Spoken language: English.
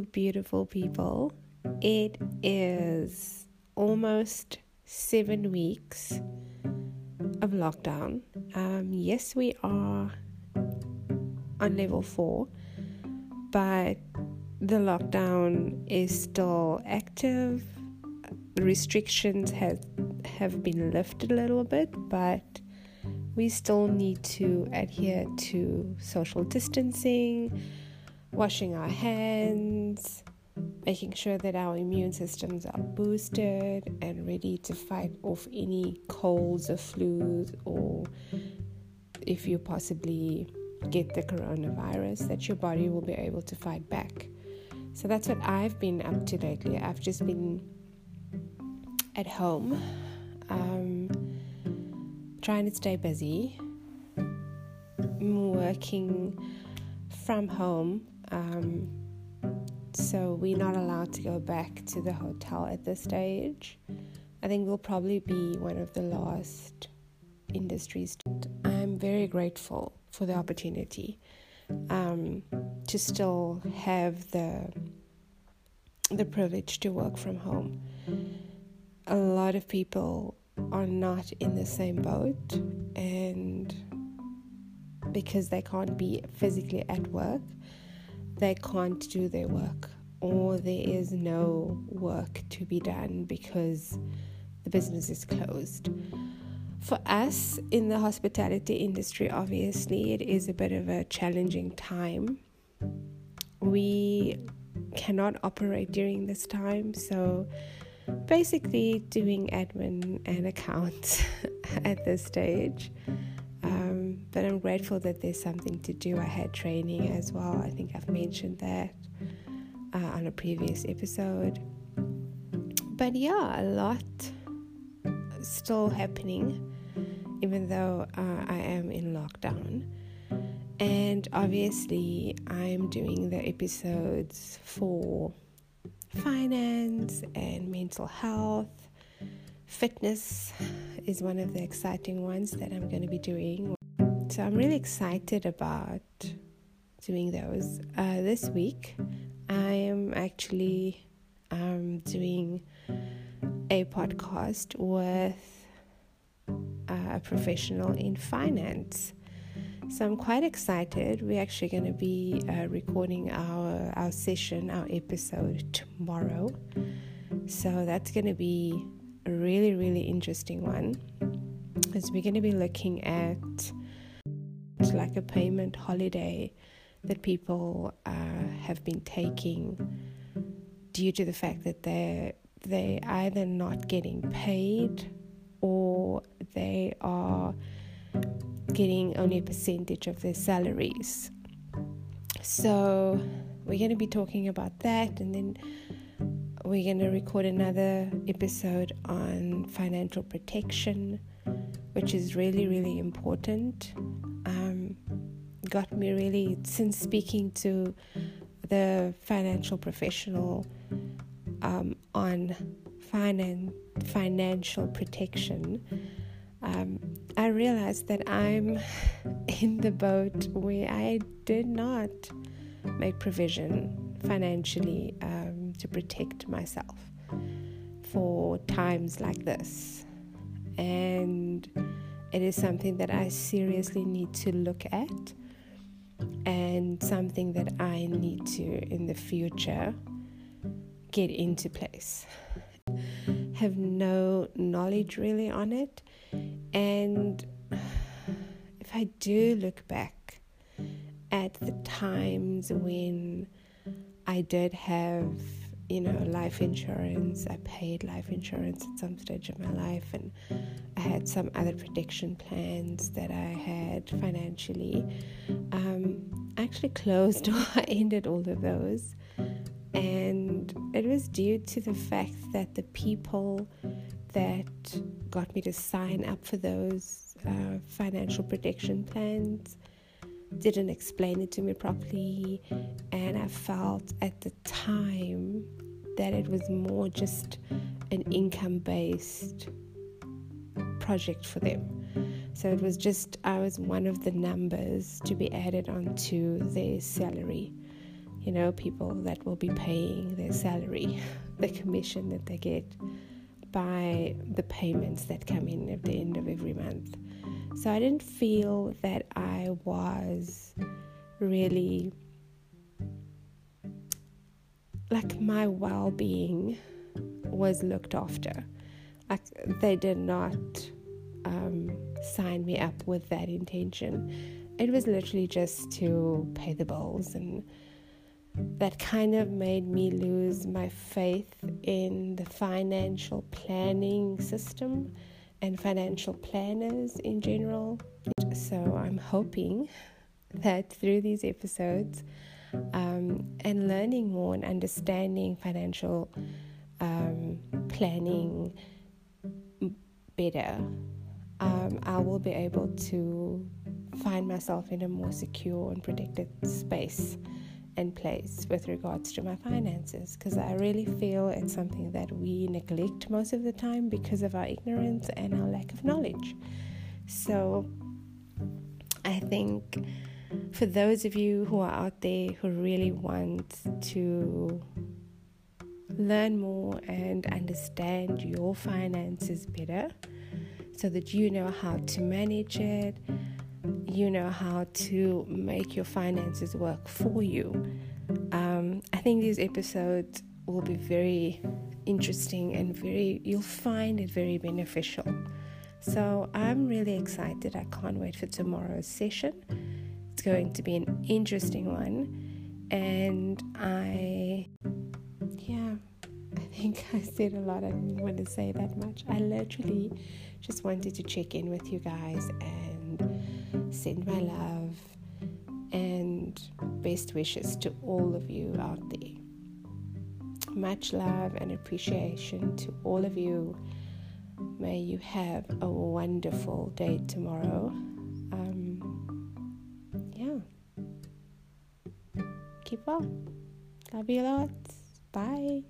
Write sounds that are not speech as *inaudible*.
you beautiful people. It is almost seven weeks of lockdown. Um, yes, we are on level four, but the lockdown is still active. Restrictions have have been lifted a little bit, but we still need to adhere to social distancing, washing our hands, making sure that our immune systems are boosted and ready to fight off any colds or flus, or if you possibly get the coronavirus, that your body will be able to fight back. So that's what I've been up to lately. I've just been at home, um, trying to stay busy, working from home. Um, so we're not allowed to go back to the hotel at this stage. I think we'll probably be one of the last industries. I'm very grateful for the opportunity um, to still have the the privilege to work from home. A lot of people are not in the same boat, and because they can't be physically at work, they can't do their work, or there is no work to be done because the business is closed. For us in the hospitality industry, obviously, it is a bit of a challenging time. We cannot operate during this time, so basically doing admin and accounts *laughs* at this stage. But I'm grateful that there's something to do. I had training as well. I think I've mentioned that uh, on a previous episode. But yeah, a lot still happening, even though uh, I am in lockdown. And obviously, I'm doing the episodes for finance and mental health. Fitness is one of the exciting ones that I'm going to be doing. So I'm really excited about doing those. Uh, this week, I am actually um, doing a podcast with uh, a professional in finance. So I'm quite excited. We're actually going to be uh, recording our our session, our episode tomorrow. So that's going to be a really really interesting one. As we're going to be looking at like a payment holiday that people uh, have been taking due to the fact that they're they either not getting paid or they are getting only a percentage of their salaries. So, we're going to be talking about that, and then we're going to record another episode on financial protection, which is really, really important. Got me really, since speaking to the financial professional um, on finan- financial protection um, I realized that I'm *laughs* in the boat where I did not make provision financially um, to protect myself for times like this. And it is something that I seriously need to look at and something that I need to in the future get into place. Have no knowledge really on it and *sighs* if I do look back at the times when I did have, you know, life insurance, I paid life insurance at some stage of my life, and I had some other protection plans that I had financially. Um, I actually closed or *laughs* I ended all of those, and it was due to the fact that the people that got me to sign up for those uh, financial protection plans didn't explain it to me properly, and I felt at the time that it was more just an income based project for them. So it was just, I was one of the numbers to be added onto their salary. you know, people that will be paying their salary, *laughs* the commission that they get by the payments that come in at the end of every month. So I didn't feel that I was really like my well being was looked after. Like they did not um, sign me up with that intention. It was literally just to pay the bills, and that kind of made me lose my faith in the financial planning system and financial planners in general. So I'm hoping that through these episodes um, and learning more and understanding financial um, planning better, um, I will be able to find myself in a more secure and protected space and place with regards to my finances because I really feel it's something that we neglect most of the time because of our ignorance and our lack of knowledge. So I think for those of you who are out there who really want to learn more and understand your finances better so that you know how to manage it, you know how to make your finances work for you. Um, I think these episodes will be very interesting and very, you'll find it very beneficial. So I'm really excited. I can't wait for tomorrow's session. It's going to be an interesting one. And I, yeah, I think *laughs* I said a lot. I didn't want to say that much. I literally just wanted to check in with you guys and send my love and best wishes to all of you out there. Much love and appreciation to all of you. May you have a wonderful day tomorrow. Um, yeah. Keep well. Love you lots. Bye.